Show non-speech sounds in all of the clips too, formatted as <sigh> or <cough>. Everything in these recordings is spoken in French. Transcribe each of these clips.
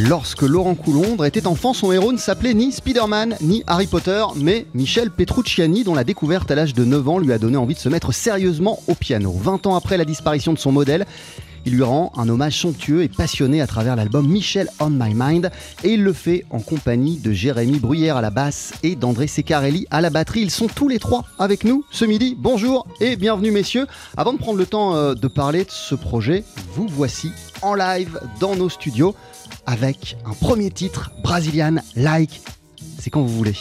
Lorsque Laurent Coulondre était enfant, son héros ne s'appelait ni Spider-Man ni Harry Potter, mais Michel Petrucciani, dont la découverte à l'âge de 9 ans lui a donné envie de se mettre sérieusement au piano. 20 ans après la disparition de son modèle, il lui rend un hommage somptueux et passionné à travers l'album Michel on My Mind et il le fait en compagnie de Jérémy Bruyère à la basse et d'André Secarelli à la batterie. Ils sont tous les trois avec nous ce midi. Bonjour et bienvenue messieurs. Avant de prendre le temps euh, de parler de ce projet, vous voici en live dans nos studios avec un premier titre, Brazilian Like. C'est quand vous voulez.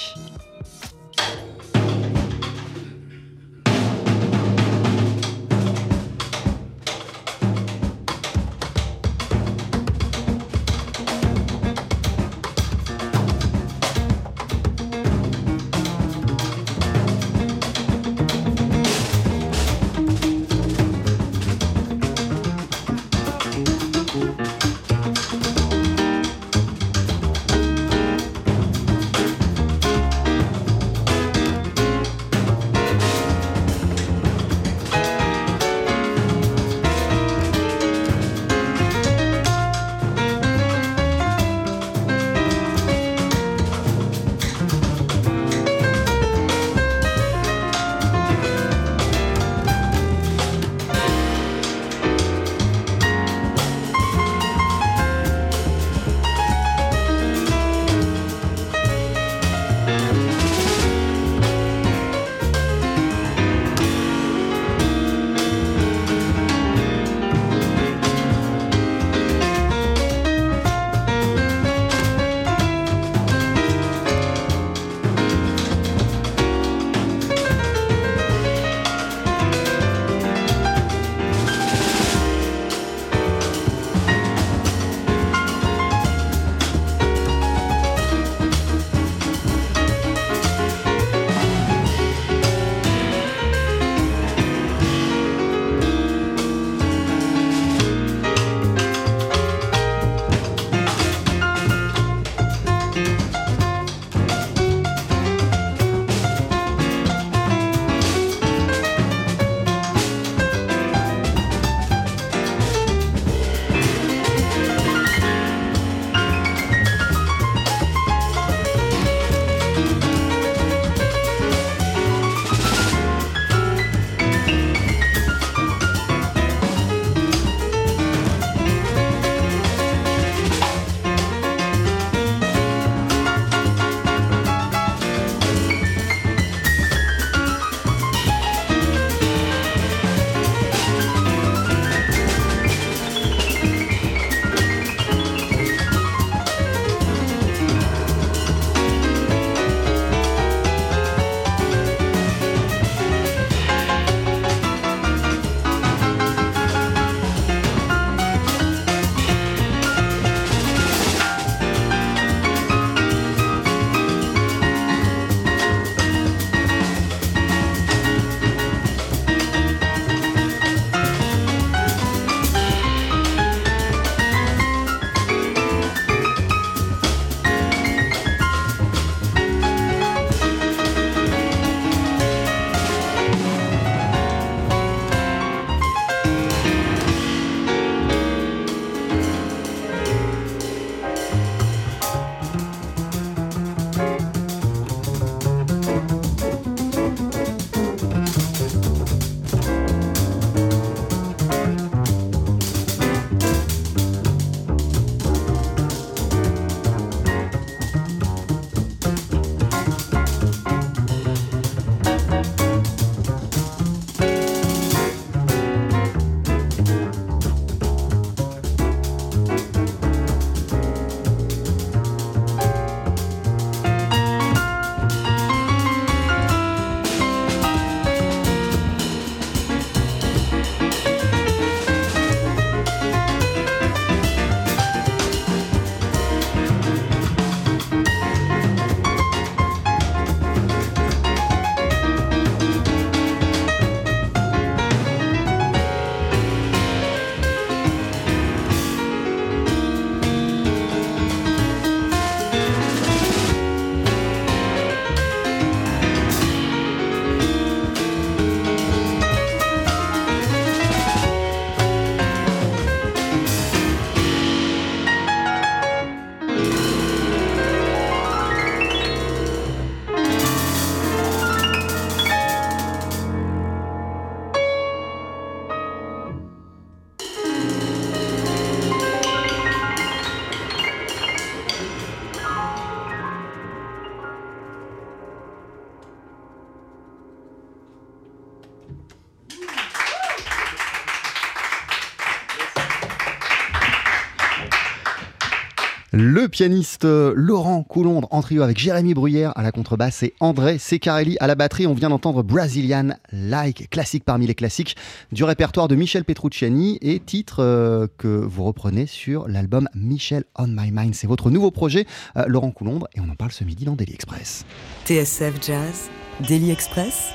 Le pianiste euh, Laurent Coulondre en trio avec Jérémy Bruyère à la contrebasse et André Secarelli à la batterie. On vient d'entendre Brazilian Like, classique parmi les classiques du répertoire de Michel Petrucciani et titre euh, que vous reprenez sur l'album Michel on My Mind. C'est votre nouveau projet, euh, Laurent Coulondre, et on en parle ce midi dans Daily Express. TSF Jazz, Daily Express,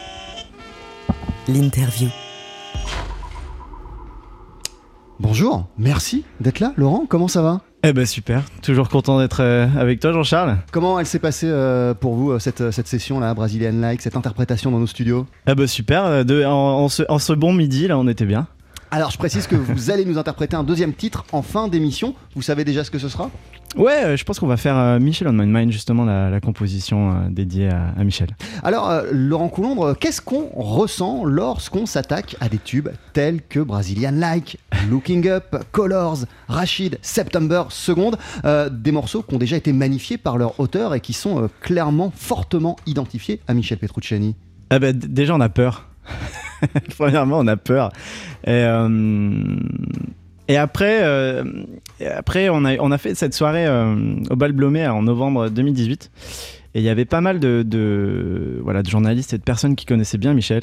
l'interview. Bonjour, merci d'être là, Laurent. Comment ça va? Eh ben super, toujours content d'être euh, avec toi Jean-Charles. Comment elle s'est passée euh, pour vous, euh, cette, cette session-là, Brazilian Like, cette interprétation dans nos studios? Eh ben super, de- en, en ce, en ce bon midi là on était bien. Alors, je précise que vous allez nous interpréter un deuxième titre en fin d'émission. Vous savez déjà ce que ce sera? Ouais, euh, je pense qu'on va faire euh, Michel on My Mind justement la, la composition euh, dédiée à, à Michel. Alors, Laurent Coulondre, qu'est-ce qu'on ressent lorsqu'on s'attaque à des tubes tels que Brazilian Like, Looking Up, Colors, Rachid, September Second, euh, des morceaux qui ont déjà été magnifiés par leur auteur et qui sont euh, clairement, fortement identifiés à Michel Petrucciani? Ben d- déjà on a peur. <laughs> Premièrement on a peur. Et, euh, et après, après on, a, on a fait cette soirée euh, au Bal Blomet en novembre 2018. Et il y avait pas mal de, voilà, de journalistes et de personnes qui connaissaient bien Michel.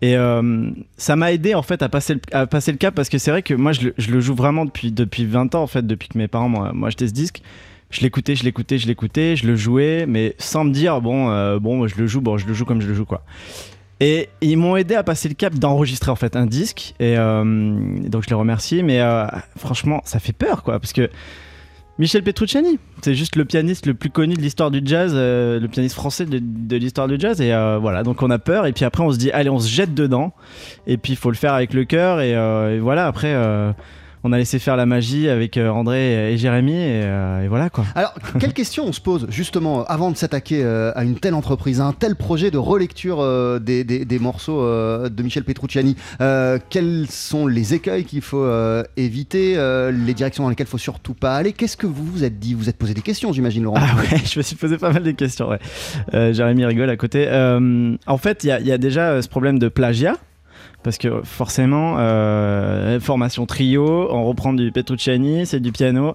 Et euh, ça m'a aidé en fait à passer le, à passer le cap parce que c'est vrai que moi je le, je le joue vraiment depuis, depuis 20 ans en fait, depuis que mes parents m'ont acheté ce disque. Je l'écoutais, je l'écoutais, je l'écoutais, je le jouais, mais sans me dire bon, euh, bon, je le joue, bon, je le joue comme je le joue quoi. Et ils m'ont aidé à passer le cap d'enregistrer en fait un disque et euh, donc je les remercie. Mais euh, franchement, ça fait peur quoi parce que Michel Petrucciani, c'est juste le pianiste le plus connu de l'histoire du jazz, euh, le pianiste français de, l'histoire du jazz. Et euh, voilà, donc on a peur. Et puis après, on se dit, allez, on se jette dedans. Et puis il faut le faire avec le cœur. Et, voilà, après, on a laissé faire la magie avec euh, André et Jérémy. Et, euh, et voilà quoi. Alors, <laughs> quelle question on se pose justement avant de s'attaquer euh, à une telle entreprise, à un tel projet de relecture euh, des, des- des morceaux de Michel Petrucciani Quels sont les écueils qu'il faut éviter, les directions dans lesquelles il faut surtout pas aller? Qu'est-ce que vous vous êtes dit? Vous êtes posé des questions, j'imagine, Laurent Ah ouais, je me suis posé pas mal de questions. Ouais. Jérémy rigole à côté. En fait, il y, a- il y a déjà ce problème de plagiat. Parce que forcément, euh, formation trio, on reprend du Petrucciani, c'est du piano.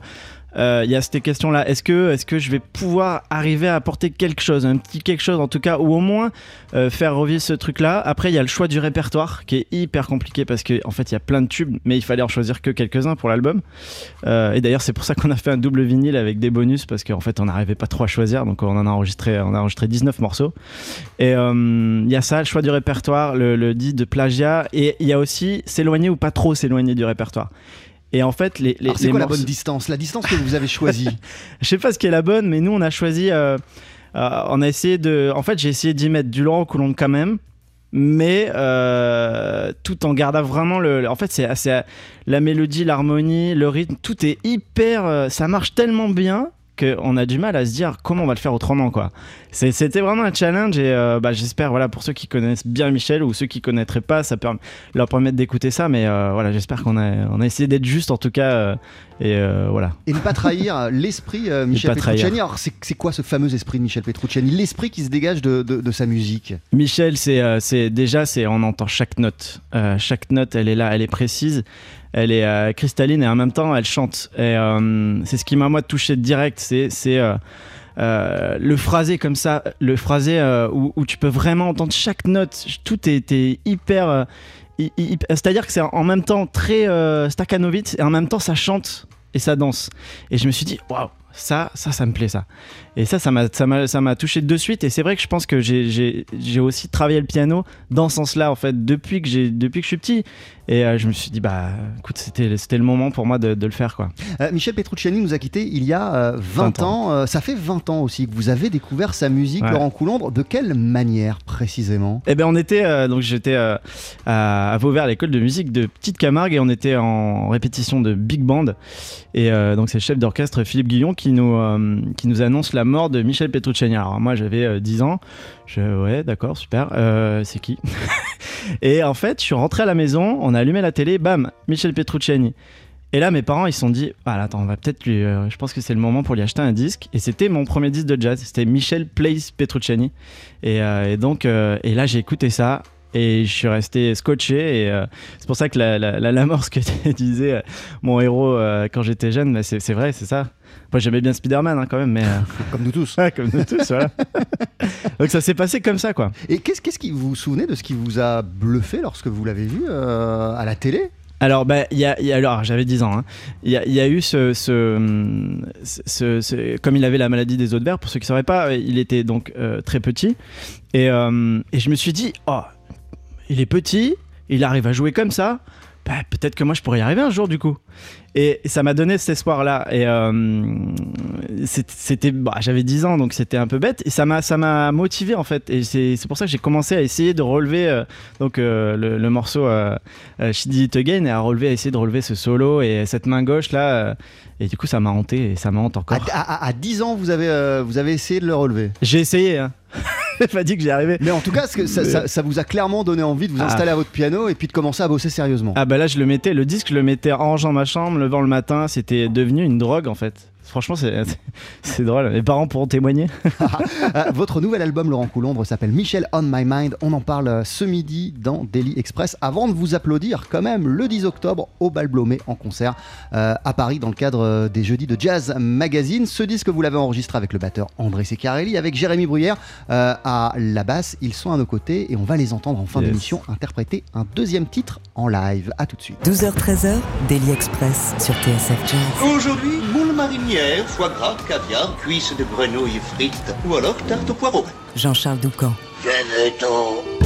Euh, Il y a cette question-là. Est-ce que, est que je vais pouvoir arriver à apporter quelque chose, un petit quelque chose en tout cas, ou au moins euh, faire revivre ce truc-là? Après, il y a le choix du répertoire qui est hyper compliqué parce qu'en en fait, il y a plein de tubes, mais il fallait en choisir que quelques-uns pour l'album. Euh, et d'ailleurs, c'est pour ça qu'on a fait un double vinyle avec des bonus parce qu'en fait, on n'arrivait pas trop à choisir, donc on en a enregistré, on a enregistré 19 morceaux. Et il y a ça, le choix du répertoire, le dit de plagiat, et il y a aussi s'éloigner ou pas trop s'éloigner du répertoire. Et en fait, les, les, c'est quoi la bonne distance? La distance que vous avez choisie? <laughs> Je sais pas ce qui est la bonne, mais nous on a choisi. euh, euh, on a essayé de. En fait, j'ai essayé d'y mettre du Laurent Coulomb quand même, mais euh, tout en gardant vraiment le. En fait, c'est c'est la mélodie, l'harmonie, le rythme, tout est hyper. ça marche tellement bien qu'on a du mal à se dire comment on va le faire autrement quoi. C'était vraiment un challenge et euh, bah, j'espère voilà pour ceux qui connaissent bien Michel ou ceux qui connaîtraient pas, ça peut leur permettre d'écouter ça, mais euh, voilà j'espère qu'on a on a essayé d'être juste en tout cas euh, et voilà. Et ne pas trahir <laughs> l'esprit Michel. Petrucciani. Alors, c'est quoi ce fameux esprit de Michel Petrucciani? L'esprit qui se dégage de, de- de sa musique? Michel, c'est déjà, c'est on entend chaque note. Chaque note, elle est là, elle est précise, elle est euh, cristalline et en même temps, elle chante. Et euh, c'est ce qui m'a moi touché direct. C'est euh, euh, le phrasé comme ça, le phrasé où, tu peux vraiment entendre chaque note. Tout est, hyper. hy- hy- C'est-à-dire que c'est en même temps très Stakhanovitz et en même temps ça chante et ça danse. Et je me suis dit, waouh, ça, ça, ça me plaît ça. Et ça, ça m'a, touché de suite. Et c'est vrai que je pense que j'ai, aussi travaillé le piano dans ce sens-là, en fait, depuis que depuis que je suis petit. Et euh, je me suis dit, bah, écoute, c'était, le moment pour moi de, de le faire, quoi. Euh, Michel Petrucciani nous a quittés il y a euh, 20, 20 ans. Euh, ça fait 20 ans aussi que vous avez découvert sa musique, Ouais. Laurent Coulondre. De quelle manière précisément? Eh ben, on était, donc j'étais à, Vauvert, à l'école de musique de Petite Camargue, et on était en répétition de big band. Et donc c'est le chef d'orchestre Philippe Guillon qui nous, qui nous annonce la mort de Michel Petrucciani. Alors moi j'avais euh, 10 ans, je, ouais d'accord, super, Euh, c'est qui <laughs> Et en fait je suis rentré à la maison, on a allumé la télé, bam, Michel Petrucciani. Et là, mes parents, ils se sont dit, ah attends, on va peut-être lui. euh, je pense que c'est le moment pour lui acheter un disque. Et c'était mon premier disque de jazz. C'était Michel Plays Petrucciani. Et, euh, donc, euh, et là, j'ai écouté ça. Et je suis resté scotché. Et euh, c'est pour ça que la, la, la, la mort, ce que <laughs> tu disais, euh, mon héros euh, quand j'étais jeune, bah, c'est, c'est vrai, c'est ça. Moi j'aimais bien Spider-Man hein, quand même, mais. <laughs> Comme nous tous. ouais, comme nous tous, voilà. <laughs> Donc ça s'est passé comme ça, quoi. Et qu'est-ce, qu'est-ce qui vous vous souvenez de ce qui vous a bluffé lorsque vous l'avez vu à la télé? Alors, bah, y a, y a- alors j'avais 10 ans. hein. Il y, a, y a eu ce, ce, ce- ce- Comme il avait la maladie des os de verre, pour ceux qui ne sauraient pas, il était donc euh, très petit. Et, euh, et je me suis dit, oh, il est petit, il arrive à jouer comme ça. Bah, peut-être que moi je pourrais y arriver un jour du coup. Et ça m'a donné cet espoir-là. Et euh, c'était, bah, j'avais 10 ans, donc c'était un peu bête. Et ça m'a, ça m'a motivé en fait. Et c'est, pour ça que j'ai commencé à essayer de relever euh, donc euh, le, le morceau She Did It Again et à relever, à essayer de relever ce solo et cette main gauche là. et du coup, ça m'a hanté et ça me hante encore. à- à 10 ans, vous avez, vous avez essayé de le relever? J'ai essayé. Hein. <laughs> pas dit que j'y arrivais. Mais en tout cas, que ça, ça- ça vous a clairement donné envie de vous Ah. installer à votre piano et puis de commencer à bosser sérieusement. Ah bah là je le mettais, le disque je le mettais en rangeant ma chambre, levant le matin, c'était devenu une drogue en fait. Franchement c'est <laughs> drôle, mes parents pourront témoigner. Euh, <laughs> votre nouvel album, Laurent Coulombre, s'appelle Michel on My Mind. On en parle euh, ce midi dans Daily Express. Avant de vous applaudir, quand même, le 10 octobre au Bal Blomé en concert euh, à Paris dans le cadre euh, des Jeudis de Jazz Magazine. Ce disque, vous l'avez enregistré avec le batteur André Seccarelli, avec Jérémy Bruyère euh, à la basse. Ils sont à nos côtés et on va les entendre en fin Yes. d'émission interpréter un deuxième titre en live. À tout de suite. 12h-13h, Daily Express sur TSF Jazz. Aujourd'hui, moule marinière, foie gras, caviar, cuisses de grenouille frites ou alors tarte au poireau. Jean-Charles Doucan. Venez-t'en Venez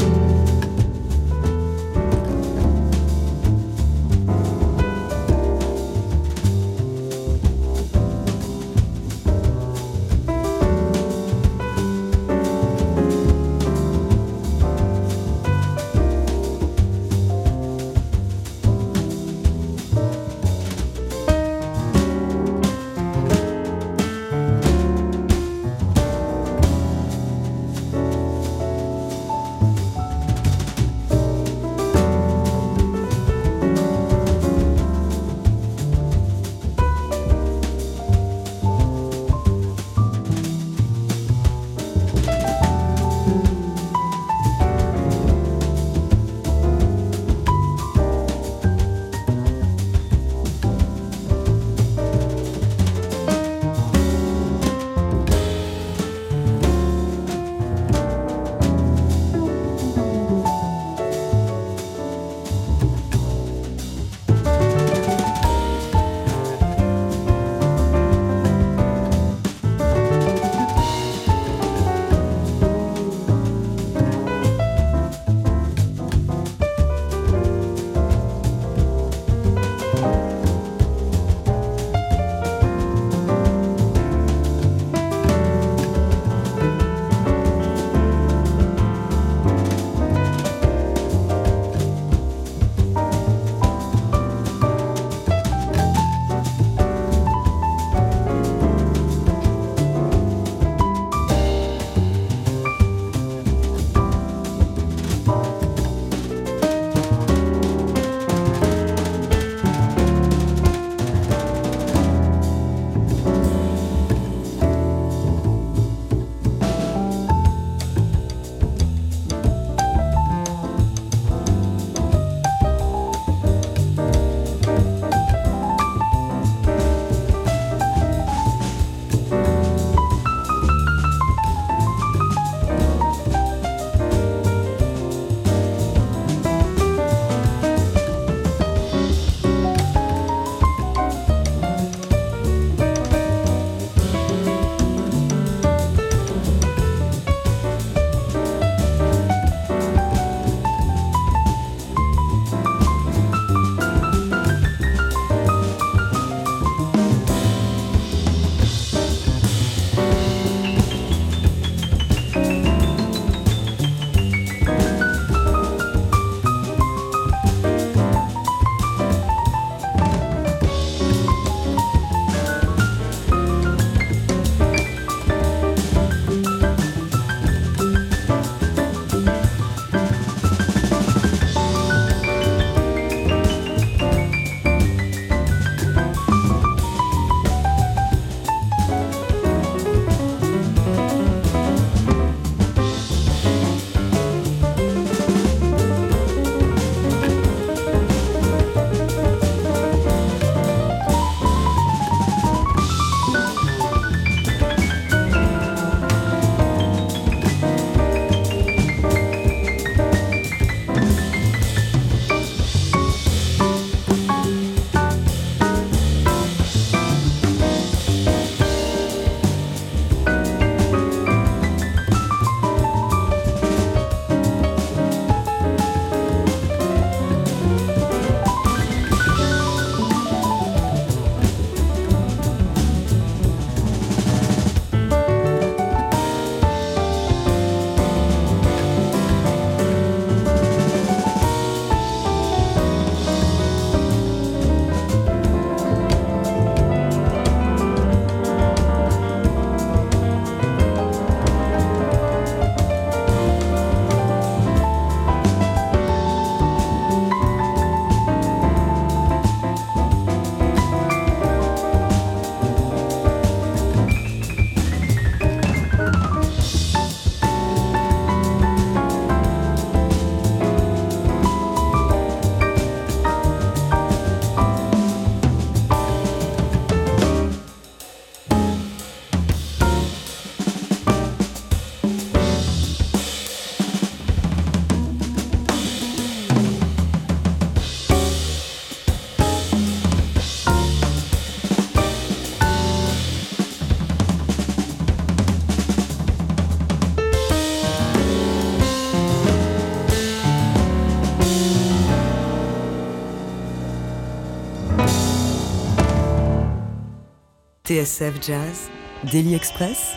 TSF Jazz, Daily Express,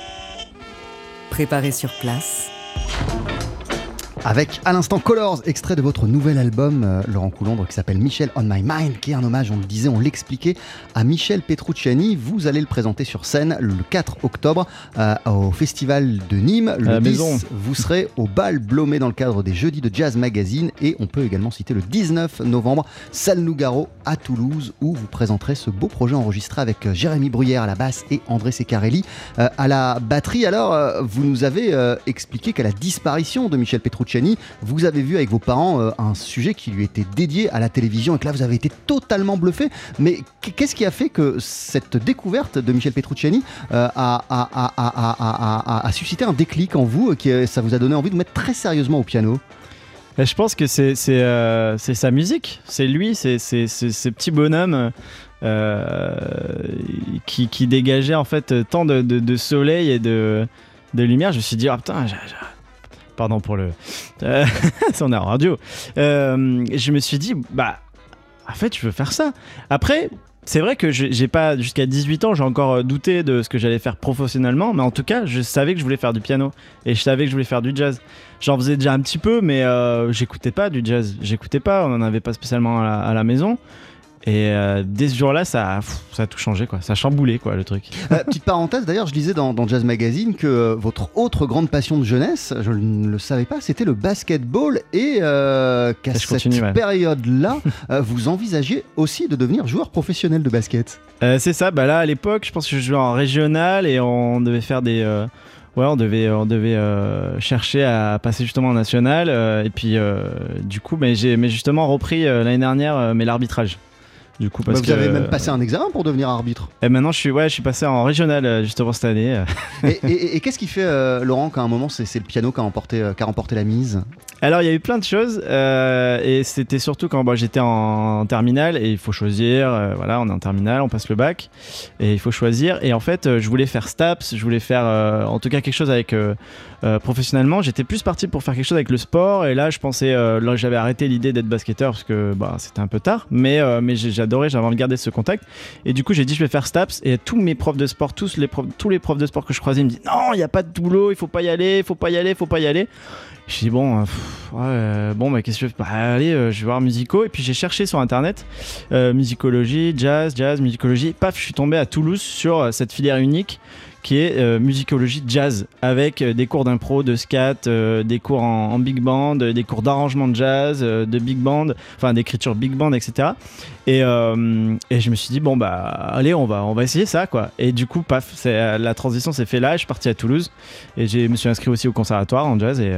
préparé sur place. Avec à l'instant Colors, extrait de votre nouvel album, euh, Laurent Coulondre, qui s'appelle Michel on My Mind, qui est un hommage, on le disait, on l'expliquait, à Michel Petrucciani. Vous allez le présenter sur scène le 4 octobre euh, au Festival de Nîmes. Le la 10, maison. vous serez au bal Blomé dans le cadre des Jeudis de Jazz Magazine. Et on peut également citer le 19 novembre, Salle Nougaro à Toulouse, où vous présenterez ce beau projet enregistré avec euh, Jérémy Bruyère à la basse et André Secarelli euh, à la batterie. Alors, vous nous avez expliqué qu'à la disparition de Michel Petrucciani, vous avez vu avec vos parents euh, un sujet qui lui était dédié à la télévision et que là, vous avez été totalement bluffé. Mais qu- qu'est-ce qui a fait que cette découverte de Michel Petrucciani euh, a, suscité un déclic en vous, qui, euh, ça vous a donné envie de mettre très sérieusement au piano? Et je pense que c'est sa musique, c'est lui, c'est c'est- c'est ce petit bonhomme euh, qui, qui dégageait en fait tant de, soleil et de, lumière. Je me suis dit, ah putain, j'ai- j'ai- pardon pour le. Euh, <laughs> on radio. Euh, je me suis dit, bah, en fait, je veux faire ça. Après. C'est vrai que j'ai pas jusqu'à 18 ans, j'ai encore euh, douté de ce que j'allais faire professionnellement, mais en tout cas, je savais que je voulais faire du piano et je savais que je voulais faire du jazz. J'en faisais déjà un petit peu, mais euh, j'écoutais pas du jazz. J'écoutais pas, on en avait pas spécialement à la maison. Et euh, dès ce jour-là, ça, a- pff, ça a tout changé, quoi. Ça a chamboulé, quoi, le truc. Euh, petite parenthèse, d'ailleurs, je lisais dans, dans Jazz Magazine que euh, votre autre grande passion de jeunesse, je ne le savais pas, c'était le basketball et qu'à cette ouais. période-là, <laughs> vous envisagiez aussi de devenir joueur professionnel de basket? C'est ça, bah là, à l'époque, je pense que je jouais en régional et on devait faire des. ouais, on devait, on devait euh, chercher à passer justement en national. euh, et puis, euh, du coup, mais j'ai mais justement repris l'année dernière, mais l'arbitrage. Du coup, parce Bah, vous que. avez même passé un examen pour devenir arbitre. Et maintenant, je suis, ouais, je suis passé en régional euh, justement cette année. euh. et et- et qu'est-ce qui fait, euh, Laurent, qu'à un moment, c'est le piano qui a, emporté, euh, qui a remporté la mise? Alors il y a eu plein de choses euh, et c'était surtout quand bah, j'étais en, terminale et il faut choisir, euh, voilà on est en terminale, on passe le bac et il faut choisir et en fait euh, je voulais faire STAPS, je voulais faire euh, en tout cas quelque chose avec euh, euh, professionnellement, j'étais plus parti pour faire quelque chose avec le sport et là je pensais, euh, j'avais arrêté l'idée d'être basketteur parce que bah, c'était un peu tard mais, euh, mais j'ai- j'adorais, j'avais envie de garder ce contact et du coup j'ai dit je vais faire STAPS et tous mes profs de sport, tous les profs, tous les profs de sport que je croisais ils me disent non il n'y a pas de boulot, il faut pas y aller, il faut pas y aller, il faut pas y aller. Je dis bon, euh, pff, ouais, euh, bon, bah, qu'est-ce que je fais? Bah, allez, euh, je vais voir musicaux. Et puis j'ai cherché sur internet euh, musicologie, jazz, jazz, musicologie. Paf, je suis tombé à Toulouse sur euh, cette filière unique qui est euh, musicologie jazz avec euh, des cours d'impro, de scat, euh, des cours en, en big band, des cours d'arrangement de jazz, de big band, enfin d'écriture big band, etc. Et, et je me suis dit bon bah allez, on va on va essayer ça quoi. Et du coup, paf, la transition s'est fait là. Je suis parti à Toulouse et je me suis inscrit aussi au conservatoire en jazz et,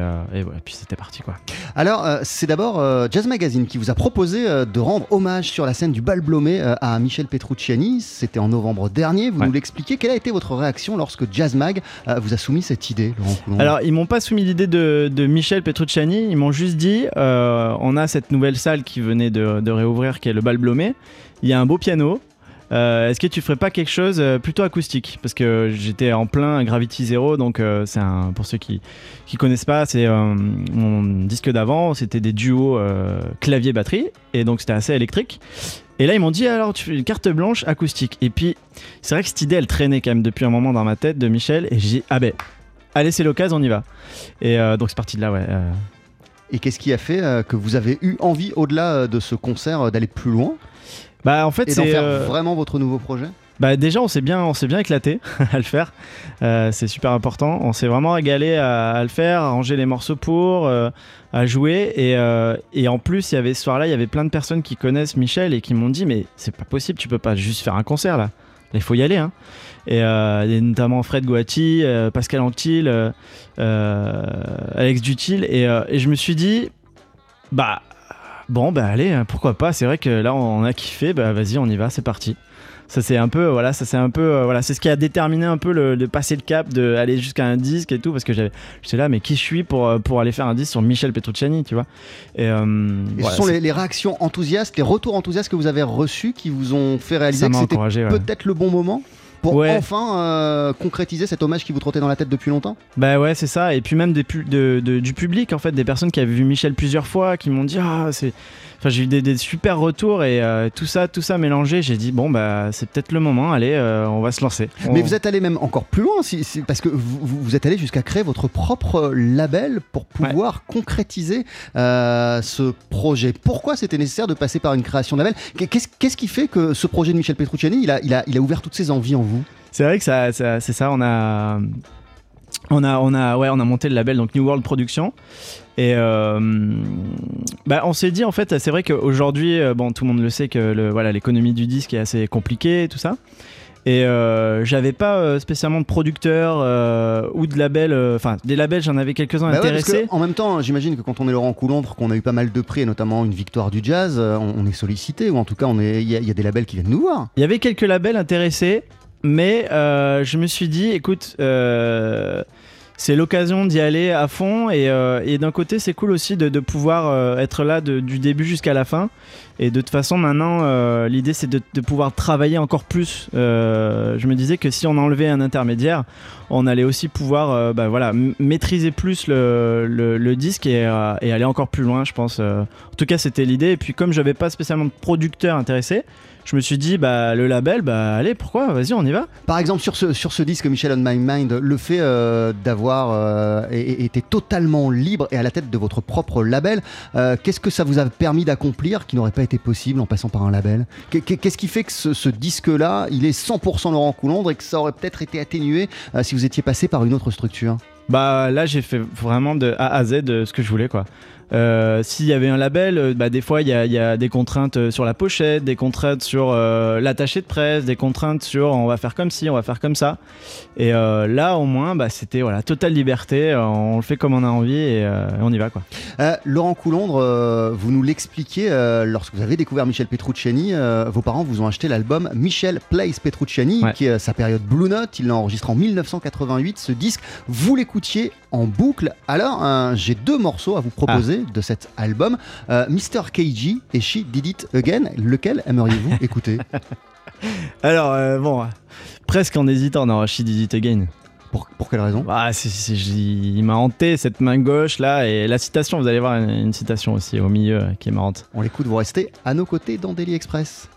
puis c'était parti quoi. Alors, c'est d'abord Jazz Magazine qui vous a proposé de rendre hommage sur la scène du bal Blomé à Michel Petrucciani. C'était en novembre dernier. Vous Ouais. nous l'expliquez. Quelle a été votre réaction lorsque Jazz Mag euh, vous a soumis cette idée, Alors, ils m'ont pas soumis l'idée de, Michel Petrucciani, ils m'ont juste dit euh, on a cette nouvelle salle qui venait de, réouvrir, qui est le Bal Blomé. Il y a un beau piano. Euh, Est-ce que tu ferais pas quelque chose plutôt acoustique? Parce que j'étais en plein Gravity Zero, donc c'est pour ceux qui qui connaissent pas, c'est mon disque d'avant, c'était des duos clavier batterie, et donc c'était assez électrique. Et là ils m'ont dit alors tu fais une carte blanche acoustique. Et puis c'est vrai que cette idée elle traînait quand même depuis un moment dans ma tête de Michel, et j'ai dit ah ben allez c'est l'occasion, on y va. Et euh, donc c'est parti de là ouais. euh. Et qu'est-ce qui a fait euh, que vous avez eu envie, au-delà de ce concert, d'aller plus loin Bah en fait et d'en c'est faire euh, vraiment votre nouveau projet? Bah déjà on s'est bien on s'est bien éclaté <laughs> à le faire. Euh, c'est super important. On s'est vraiment régalé à, le faire, à ranger les morceaux pour, euh, à jouer et, euh, et en plus il y avait ce soir-là il y avait plein de personnes qui connaissent Michel et qui m'ont dit mais c'est pas possible tu peux pas juste faire un concert là. Il faut y aller hein. Et, notamment Fred Guati, Pascal Antil, Alex Dutil et, et je me suis dit bah bon bah allez pourquoi pas c'est vrai que là on a kiffé bah vas-y on y va c'est parti ça c'est un peu voilà ça c'est un peu euh, voilà c'est ce qui a déterminé un peu le, de passer le cap de aller jusqu'à un disque et tout parce que j'avais j'étais là mais qui je suis pour euh, pour aller faire un disque sur Michel Petrucciani tu vois? Et, euh, Et voilà, ce sont les, les réactions enthousiastes, les retours enthousiastes que vous avez reçus qui vous ont fait réaliser ça que c'était ouais. peut-être le bon moment pour Ouais. enfin euh, concrétiser cet hommage qui vous trottait dans la tête depuis longtemps? Bah ouais, c'est ça. Et puis même des pu- de- de- du public, en fait, des personnes qui avaient vu Michel plusieurs fois, qui m'ont dit ah c'est. Enfin, j'ai eu des, des super retours et euh, tout ça, tout ça mélangé. J'ai dit bon bah c'est peut-être le moment. Allez, euh, on va se lancer. On- Mais vous êtes allé même encore plus loin, si- si- parce que vous, vous- êtes allé jusqu'à créer votre propre label pour pouvoir concrétiser euh, ce projet. Pourquoi c'était nécessaire de passer par une création de label? Qu'est-ce qui fait que ce projet de Michel Petrucciani, il a, il a, il a ouvert toutes ses envies en vous? C'est vrai que ça, ça- c'est ça. On a, on a, on a, ouais, on a monté le label donc New World Production. Et euh, bah, on s'est dit en fait, c'est vrai qu'aujourd'hui, euh, bon, tout le monde le sait que le, voilà, l'économie du disque est assez compliquée, tout ça. Et euh, j'avais pas euh, spécialement de producteur euh, ou de label, enfin des labels, j'en avais quelques-uns Bah ouais, parce intéressés. que, en même temps, j'imagine que quand on est Laurent Coulombre, qu'on a eu pas mal de prix, et notamment une victoire du jazz, on, on est sollicité, ou en tout cas, y, il y a des labels qui viennent nous voir. Il y avait quelques labels intéressés, mais euh, je me suis dit, écoute, euh, c'est l'occasion d'y aller à fond. Et, euh, d'un côté, c'est cool aussi de, pouvoir être là du début jusqu'à la fin. Et de toute façon, maintenant, l'idée, c'est de, pouvoir travailler encore plus. Je me disais que si on enlevait un intermédiaire, on allait aussi pouvoir bah, voilà, maîtriser plus le, disque et, aller encore plus loin, je pense. En tout cas, c'était l'idée. Et puis, comme j'avais pas spécialement de producteur intéressé, je me suis dit, bah, le label, bah, allez, pourquoi? Vas-y, on y va. Par exemple, sur ce, sur ce disque Michel on My Mind, le fait euh, d'avoir euh, été totalement libre et à la tête de votre propre label, euh, qu'est-ce que ça vous a permis d'accomplir qui n'aurait pas été possible en passant par un label? Qu'est- qu'est- Qu'est-ce qui fait que ce, ce disque-là, il est 100% Laurent Coulondre et que ça aurait peut-être été atténué si vous étiez passé par une autre structure? Bah là j'ai fait vraiment de A à Z de ce que je voulais quoi. Euh, S'il y avait un label, euh, bah, des fois il y a, il y a des contraintes euh, sur la pochette, des contraintes sur euh, l'attaché de presse, des contraintes sur on va faire comme ci, on va faire comme ça. Et euh, là au moins bah, c'était voilà totale liberté, on le fait comme on a envie et, on y va quoi. Laurent Coulondre, vous nous l'expliquiez, euh, lorsque vous avez découvert Michel Petrucciani, vos parents vous ont acheté l'album Michel Plays Petrucciani, Ouais. qui est sa période Blue Note. Il l'a enregistré en 1988. Ce disque, vous l'écoutiez en boucle. Alors, j'ai deux morceaux à vous proposer de cet album euh, Mr. KG et She Did It Again. Lequel aimeriez-vous <laughs> écouter? Alors euh, bon, presque en hésitant, non, She Did It Again. pour, pour quelle raison? Ah, c'est- c'est- j'y- il m'a hanté cette main gauche là et la citation, vous allez voir une, une citation aussi au milieu euh, qui est marrante. On l'écoute, vous restez à nos côtés dans Daily Express.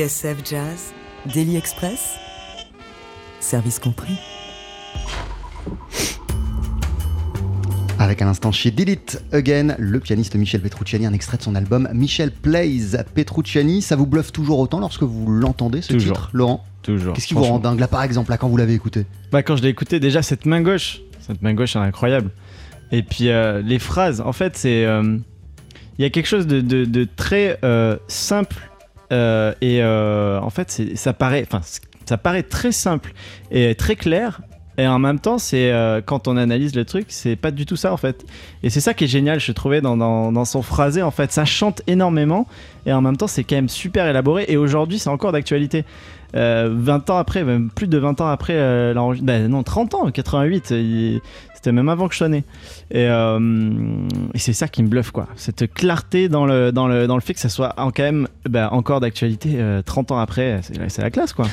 TSF Jazz, Daily Express, service compris. Avec un instant chez Delete Again, le pianiste Michel Petrucciani, un extrait de son album Michel Plays Petrucciani. Ça vous bluffe toujours autant lorsque vous l'entendez ce Toujours. titre, Laurent? Toujours. Qu'est-ce qui vous rend dingue là par exemple là quand vous l'avez écouté? Bah, quand je l'ai écouté, déjà, cette main gauche, cette main gauche, elle est incroyable. Et puis, euh, les phrases, en fait, c'est. euh, Il y a quelque chose de, de- de très euh, simple. Euh, et euh, en fait, ça paraît, très simple et très clair. Et en même temps, c'est euh, quand on analyse le truc, c'est pas du tout ça en fait. Et c'est ça qui est génial, je trouvais dans son phrasé en fait. Ça chante énormément et en même temps, c'est quand même super élaboré. Et aujourd'hui, c'est encore d'actualité. Euh, 20 ans après, même plus de 20 ans après euh, l'enregistrement, ben non, 30 ans, 88, il- c'était même avant que je sois né. Et, euh, et c'est ça qui me bluffe, quoi. Cette clarté dans le, dans le, dans le fait que ça soit en- quand même ben, encore d'actualité euh, 30 ans après, c'est la- classe, quoi.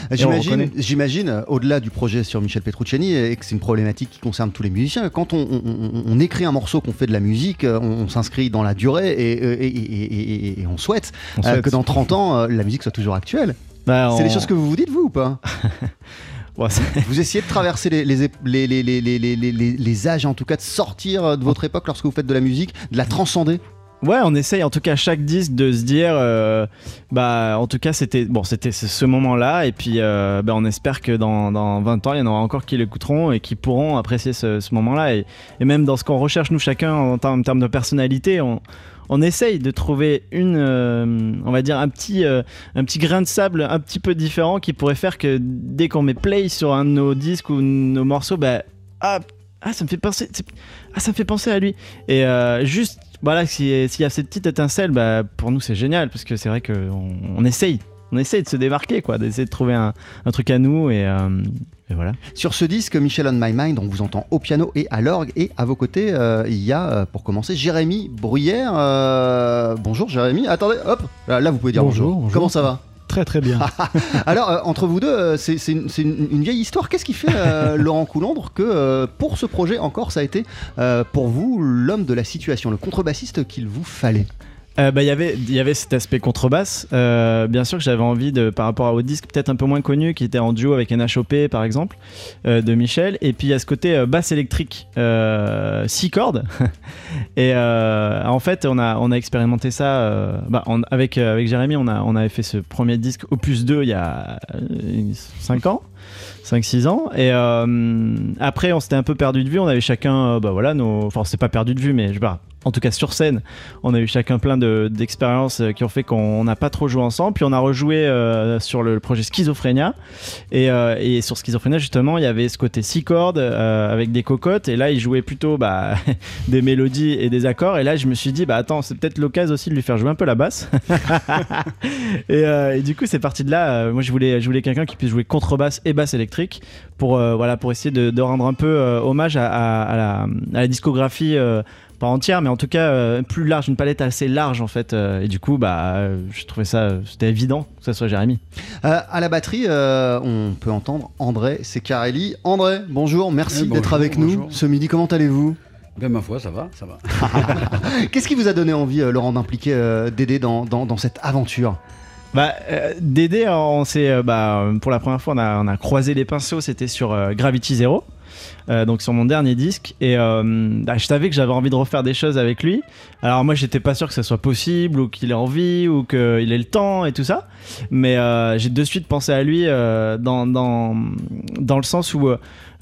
J'imagine, euh, au-delà du projet sur Michel Petrucciani, et que c'est une problématique qui concerne tous les musiciens, quand on, on- on- on écrit un morceau, qu'on fait de la musique, euh, on, on s'inscrit dans la durée et, on souhaite, On euh, souhaite. que dans 30 ans, euh, la musique soit toujours actuelle. Bah, C'est des choses que vous vous dites, vous, ou pas <laughs> Ouais, Vous essayez de traverser les, les, les, les, les, âges, en tout cas, de sortir euh, de votre époque lorsque vous faites de la musique, de la transcender Ouais, on essaye en tout cas chaque disque de se dire, euh, bah en tout cas c'était bon, c'était ce moment-là et puis euh, bah, on espère que dans, dans 20 ans il y en aura encore qui l'écouteront et qui pourront apprécier ce, ce moment-là. Et, et même dans ce qu'on recherche nous chacun en, termes- en termes de personnalité, on, on essaye de trouver une, euh, on va dire un petit, euh, un petit grain de sable un petit peu différent qui pourrait faire que dès qu'on met play sur un de nos disques ou nos morceaux, bah ah, ah ça me fait penser, ah ça me fait penser à lui. Et euh, juste voilà, si- s'il y a cette petite étincelle, bah, pour nous c'est génial parce que c'est vrai qu'on on essaye, on essaye de se démarquer, quoi, d'essayer de trouver un, un truc à nous et, euh, et voilà. Sur ce disque, Michel on My Mind, on vous entend au piano et à l'orgue. Et à vos côtés, euh, il y a, euh, pour commencer, Jérémy Bruyère. Euh, bonjour Jérémy. Attendez, hop, là, là, vous pouvez dire bonjour. Bonjour, bonjour. Comment ça va? Très très bien. <laughs> Alors, euh, entre vous deux, euh, c'est une, une- une vieille histoire. Qu'est-ce qui fait, euh, <laughs> Laurent Coulondre, que euh, pour ce projet encore, ça a été euh, pour vous l'homme de la situation, le contrebassiste qu'il vous fallait? Euh, bah, il y avait- cet aspect contrebasse. Euh, bien sûr que j'avais envie de, par rapport au disque peut-être un peu moins connu, qui était en duo avec NHOP par exemple, euh, de Michel. Et puis il y a ce côté euh, basse électrique, 6 cordes. <laughs> et en fait, on a, on a expérimenté ça bah, avec, avec Jérémy. On, avait fait ce premier disque Opus 2 il y a 5 ans. 5-6 ans et après on s'était un peu perdu de vue on avait chacun euh, bah voilà nos enfin on pas perdu de vue mais je sais pas en tout cas sur scène on a eu chacun plein de- d'expériences euh, qui ont fait qu'on n'a pas trop joué ensemble. Puis on a rejoué euh, sur le projet Schizophrénia. Et, euh, et sur Schizophrénia justement il y avait ce côté six cordes avec des cocottes. Et là il jouait plutôt bah, <laughs> des mélodies et des accords. Et là je me suis dit bah attends c'est peut-être l'occasion aussi de lui faire jouer un peu la basse. <laughs> Et, du coup c'est parti de là. Moi je voulais je voulais quelqu'un qui puisse jouer contrebasse et basse électrique pour voilà pour essayer de, rendre un peu hommage à, la, discographie pas entière mais en tout cas euh, plus large une palette assez large en fait euh, et du coup bah euh, je trouvais ça c'était évident que ça soit Jérémy Euh, à la batterie, euh, on peut entendre André Secarelli. André, bonjour, merci Eh, d'être bonjour, avec nous ce midi. Comment allez-vous? Ben ma foi, ça va, ça va. <laughs> Qu'est-ce qui vous a donné envie, euh, Laurent, d'impliquer euh, Dédé dans, dans- dans cette aventure? Bah, euh, Dédé, on s'est, euh, bah, pour la première fois, on a, on a croisé les pinceaux, c'était sur euh, Gravity Zero. euh, donc sur mon dernier disque et euh, bah, je savais que j'avais envie de refaire des choses avec lui alors moi j'étais pas sûr que ça soit possible ou qu'il ait envie ou qu'il ait le temps et tout ça mais euh, j'ai de suite pensé à lui euh, dans, dans, dans le sens où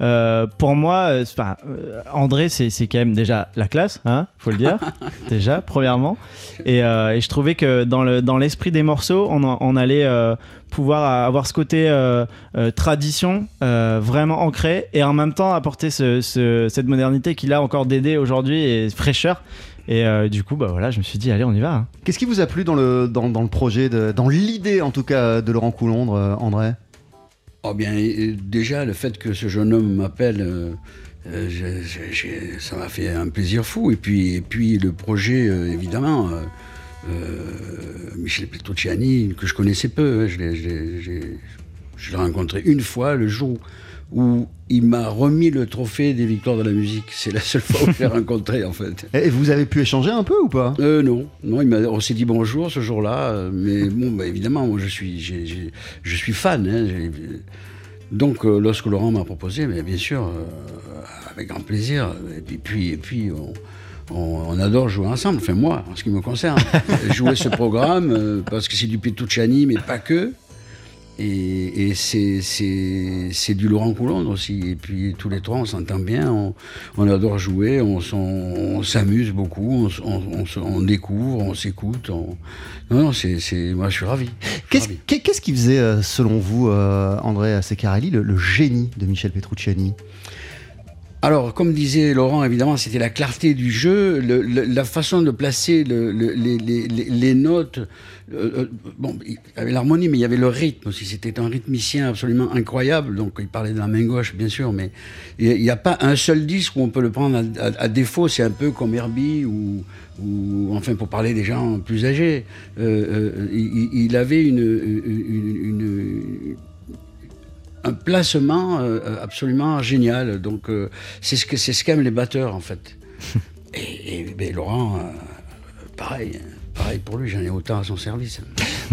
euh, pour moi euh, enfin, euh, André c'est quand même déjà la classe hein, faut le dire. <laughs> Déjà premièrement. Et, euh, et je trouvais que dans le dans l'esprit des morceaux on, en- on allait euh, pouvoir avoir ce côté euh, euh, tradition euh, vraiment ancré et en même temps apporter ce- ce- cette modernité qu'il a encore d'aider aujourd'hui et fraîcheur. Et euh, du coup bah voilà je me suis dit allez on y va hein. Qu'est-ce qui vous a plu dans le, dans, dans le projet, de- dans l'idée en tout cas de Laurent Coulondre, André? Oh bien, déjà, le fait que ce jeune homme m'appelle, euh, euh, ça m'a fait un plaisir fou. Et puis, et puis le projet, euh, évidemment, Michel Petrucciani, que je connaissais peu, hein, je l'ai- rencontré une fois le jour il m'a remis le trophée des victoires de la musique. C'est la seule fois où je l'ai <laughs> rencontré, en fait. Et vous avez pu échanger un peu ou pas? Euh, Non, non. Il m'a, on s'est dit bonjour ce jour-là, euh, mais <laughs> bon, bah, évidemment, moi, je suis, j'ai, j'ai, je suis fan. Hein, j'ai- donc, euh, lorsque Laurent m'a proposé, mais bien sûr, euh, avec grand plaisir. Et puis, puis, et puis on, on- on adore jouer ensemble. Enfin, moi, en ce qui me concerne, <laughs> jouer ce programme euh, parce que c'est du Petrucciani, mais pas que. Et, et c'est, c'est, c'est du Laurent Coulondre aussi. Et puis tous les trois, on s'entend bien, on, on adore jouer, on, s'amuse beaucoup, on, on- on découvre, on s'écoute. on- Non, non, c'est, c'est... moi je suis ravi. Qu'est-ce qu'est-ce qui faisait, euh, selon vous, euh, André Seccarelli, le, le génie de Michel Petrucciani? Alors, comme disait Laurent, évidemment, c'était la clarté du jeu, la façon de placer le- le- les, notes. euh, euh, bon, il y avait l'harmonie, mais il y avait le rythme aussi. C'était un rythmicien absolument incroyable. Donc, il parlait de la main gauche, bien sûr, mais il n'y a pas un seul disque où on peut le prendre à, défaut. C'est un peu comme Herbie ou, enfin, pour parler des gens plus âgés. Euh, il, avait une un placement euh, absolument génial. Donc, euh, c'est ce que c'est ce qu'aiment les batteurs, en fait. <laughs> et, et, ben, Laurent, euh, pareil, hein, pareil pour lui, j'en ai autant à son service.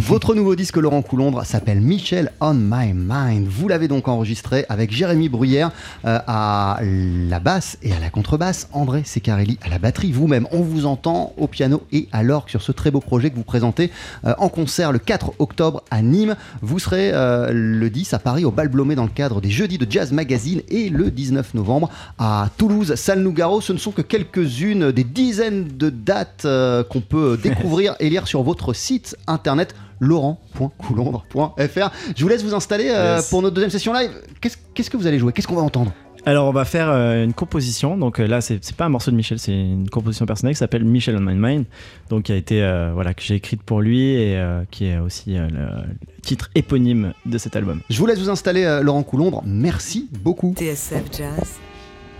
Votre nouveau disque Laurent Coulondre s'appelle Michel on My Mind. Vous l'avez donc enregistré avec Jérémy Bruyère euh, à la basse et à la contrebasse, André Seccarelli à la batterie. Vous-même, on vous entend au piano et à l'orgue sur ce très beau projet que vous présentez euh, en concert le 4 octobre à Nîmes. Vous serez euh, le 10 à Paris au Bal Blomé dans le cadre des Jeudis de Jazz Magazine et le 19 novembre à Toulouse, Salle Nougaro. Ce ne sont que quelques-unes des dizaines de dates qu'on peut découvrir et lire sur votre site internet laurent.coulondre.fr. Je vous laisse vous installer euh, Yes. pour notre deuxième session live. Qu'est-ce qu'est-ce que vous allez jouer? Qu'est-ce qu'on va entendre? Alors on va faire euh, une composition. Donc euh, là c'est pas un morceau de Michel, c'est une composition personnelle qui s'appelle Michel on My Mind. Donc qui a été euh, voilà que j'ai écrite pour lui et euh, qui est aussi euh, le, le titre éponyme de cet album. Je vous laisse vous installer, euh, Laurent Coulondre. Merci beaucoup. TSF Jazz,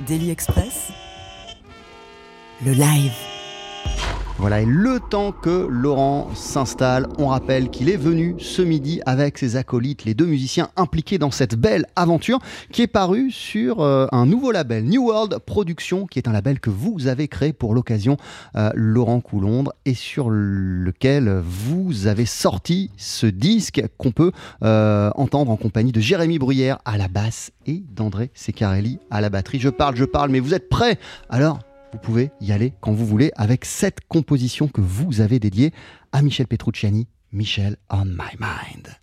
Daily Express, le live. Voilà, et le temps que Laurent s'installe, on rappelle qu'il est venu ce midi avec ses acolytes, les deux musiciens impliqués dans cette belle aventure qui est parue sur euh, un nouveau label, New World Productions, qui est un label que vous avez créé pour l'occasion, euh, Laurent Coulondre, et sur lequel vous avez sorti ce disque qu'on peut euh, entendre en compagnie de Jérémy Bruyère à la basse et d'André Seccarelli à la batterie. Je parle, je parle, mais vous êtes prêts? Alors vous pouvez y aller quand vous voulez avec cette composition que vous avez dédiée à Michel Petrucciani, Michel on My Mind.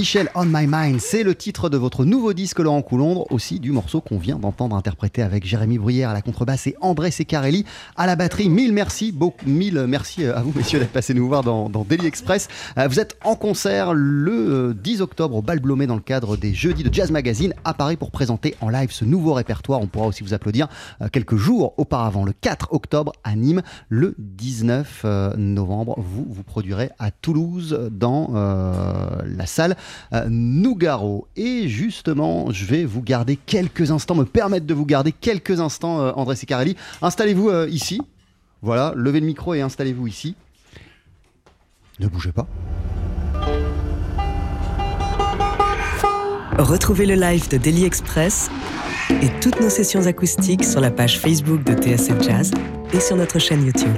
Michel on my mind, c'est le titre de votre nouveau disque Laurent Coulondre, aussi du morceau qu'on vient d'entendre interpréter avec Jérémy Bruyère à la contrebasse et André Secarelli à la batterie. Mille merci, beaucoup, mille merci à vous <laughs> messieurs d'être passés nous voir dans, dans Daily Express. Euh, vous êtes en concert le 10 euh, octobre au Bal Blomé dans le cadre des Jeudis de Jazz Magazine à Paris pour présenter en live ce nouveau répertoire. On pourra aussi vous applaudir euh, quelques jours auparavant, le 4 octobre à Nîmes, le 19 novembre. Vous vous produirez à Toulouse dans la salle euh, Nougaro. Et justement, je vais vous garder quelques instants, me permettre de vous garder quelques instants, euh, André Sicarelli. Installez-vous euh, ici. Voilà, levez le micro et installez-vous ici. Ne bougez pas. Retrouvez le live de Daily Express et toutes nos sessions acoustiques sur la page Facebook de TSF Jazz et sur notre chaîne YouTube.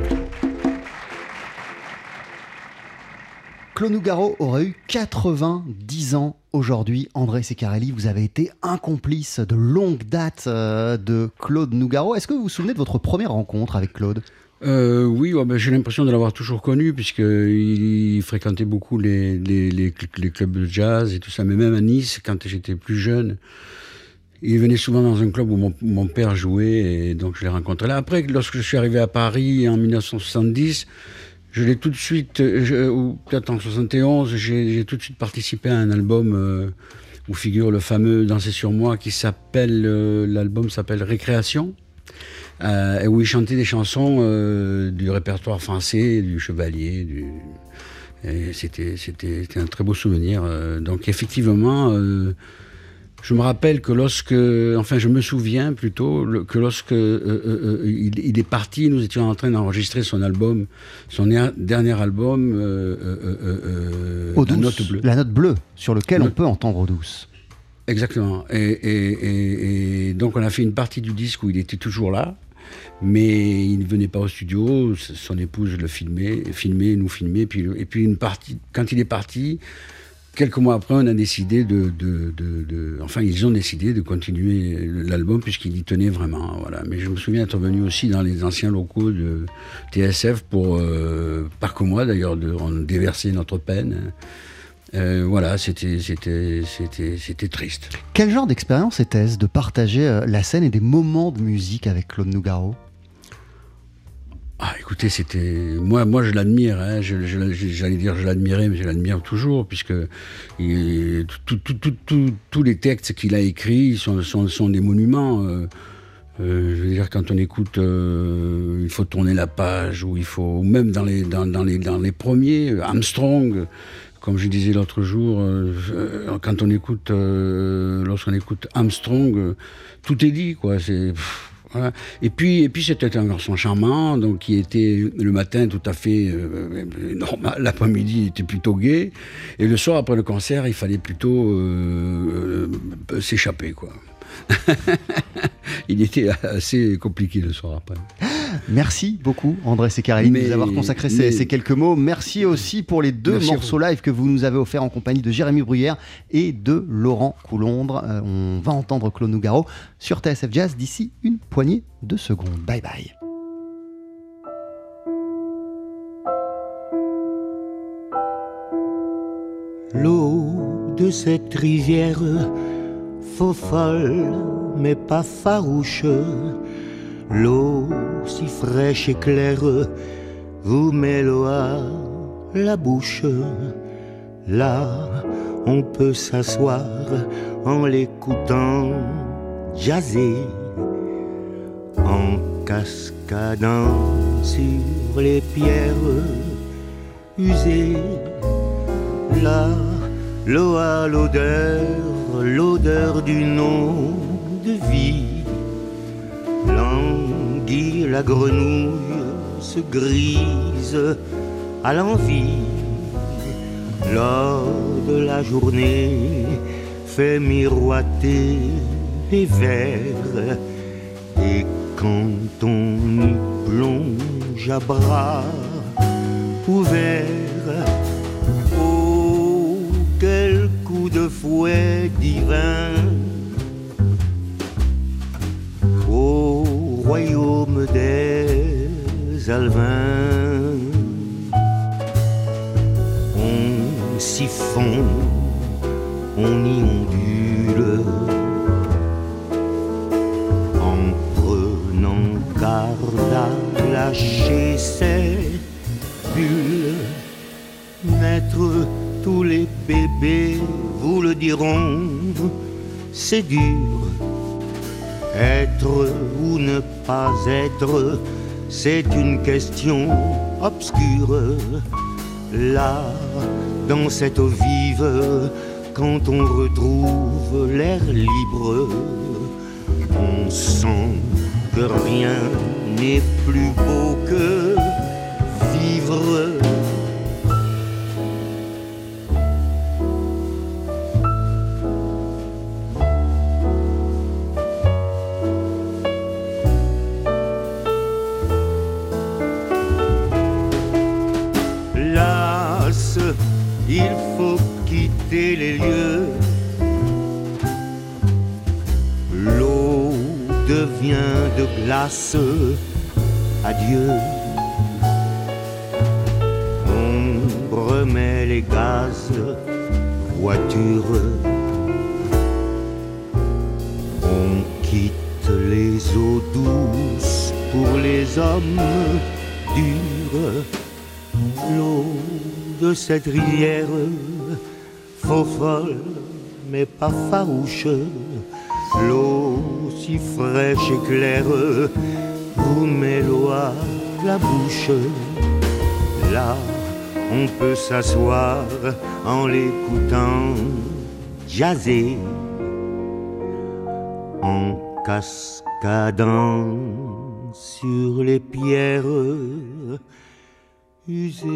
Claude Nougaro aurait eu 90 ans aujourd'hui. André Secarelli, vous avez été un complice de longue date euh, de Claude Nougaro. Est-ce que vous vous souvenez de votre première rencontre avec Claude? Euh, oui, j'ai l'impression de l'avoir toujours connu, puisqu'il fréquentait beaucoup les, les, clubs de jazz et tout ça. Mais même à Nice, quand j'étais plus jeune, il venait souvent dans un club où mon, mon père jouait, et donc je l'ai rencontré là. Après, lorsque je suis arrivé à Paris en 1970, je l'ai tout de suite, euh, ou peut-être en 71, j'ai tout de suite participé à un album euh, où figure le fameux Danser sur moi qui s'appelle, euh, l'album s'appelle Récréation, et où il chantait des chansons du répertoire français, du Chevalier, du... C'était un très beau souvenir. donc effectivement, je me rappelle que lorsque, enfin, je me souviens plutôt que lorsque euh, euh, euh, il, est parti, nous étions en train d'enregistrer son album, son dernier album, la note bleue. La note bleue, sur lequel on peut entendre Eau douce. Exactement. Et, donc on a fait une partie du disque où il était toujours là, mais il ne venait pas au studio. Son épouse le filmait, filmait, nous filmait. Puis, et puis une partie, quand il est parti, Quelques mois après, on a décidé de, enfin, ils ont décidé de continuer l'album puisqu'ils y tenaient vraiment. Voilà. Mais je me souviens être venu aussi dans les anciens locaux de TSF pour, euh, pas que moi d'ailleurs, de déverser notre peine. Euh, voilà, c'était, c'était, c'était, c'était triste. Quel genre d'expérience était-ce de partager euh, la scène et des moments de musique avec Claude Nougaro? Ah, écoutez, c'était moi, moi je l'admire. Hein. J'allais dire je l'admirais, mais je l'admire toujours puisque tous les textes qu'il a écrits sont, des monuments. Euh, euh, je veux dire, quand on écoute, euh, il faut tourner la page, ou il faut, même dans les, dans, les, dans les premiers, Armstrong, comme je disais l'autre jour, quand on écoute, lorsqu'on écoute Armstrong, tout est dit, quoi. C'est et puis, et puis c'était un garçon charmant, donc qui était le matin tout à fait euh, normal, l'après-midi il était plutôt gai, et le soir après le concert il fallait plutôt euh, euh, s'échapper quoi. <laughs> il était assez compliqué le soir après. Merci beaucoup, André Secarelli, de nous avoir consacré ces, quelques mots. Merci aussi pour les deux morceaux live que vous nous avez offerts en compagnie de Jérémy Bruyère et de Laurent Coulondre. Euh, on va entendre Claude Nougaro sur TSF Jazz d'ici une poignée de secondes. Bye bye. L'eau de cette rivière folle mais pas farouche L'eau si fraîche et claire vous met l'eau à la bouche. Là, on peut s'asseoir en l'écoutant jaser, en cascadant sur les pierres usées. Là, l'eau a l'odeur, l'odeur d'une de vie la grenouille se grise à l'envie. Lors de la journée, fait miroiter les vers. Et quand on y plonge à bras ouverts, fouet divin! royaume des Alvins. On s'y fond on y ondule en prenant garde à lâcher ses bulles. Naître tous les bébés vous le diront, c'est dur. Être ou ne pas être, c'est une question obscure. Là, dans cette eau vive, quand on retrouve l'air libre, on sent que rien n'est plus beau que vivre. Cette rivière, faux folle, mais pas farouche. L'eau si fraîche et claire, vous à la bouche. Là, on peut s'asseoir en l'écoutant jaser, en cascadant sur les pierres yüzey.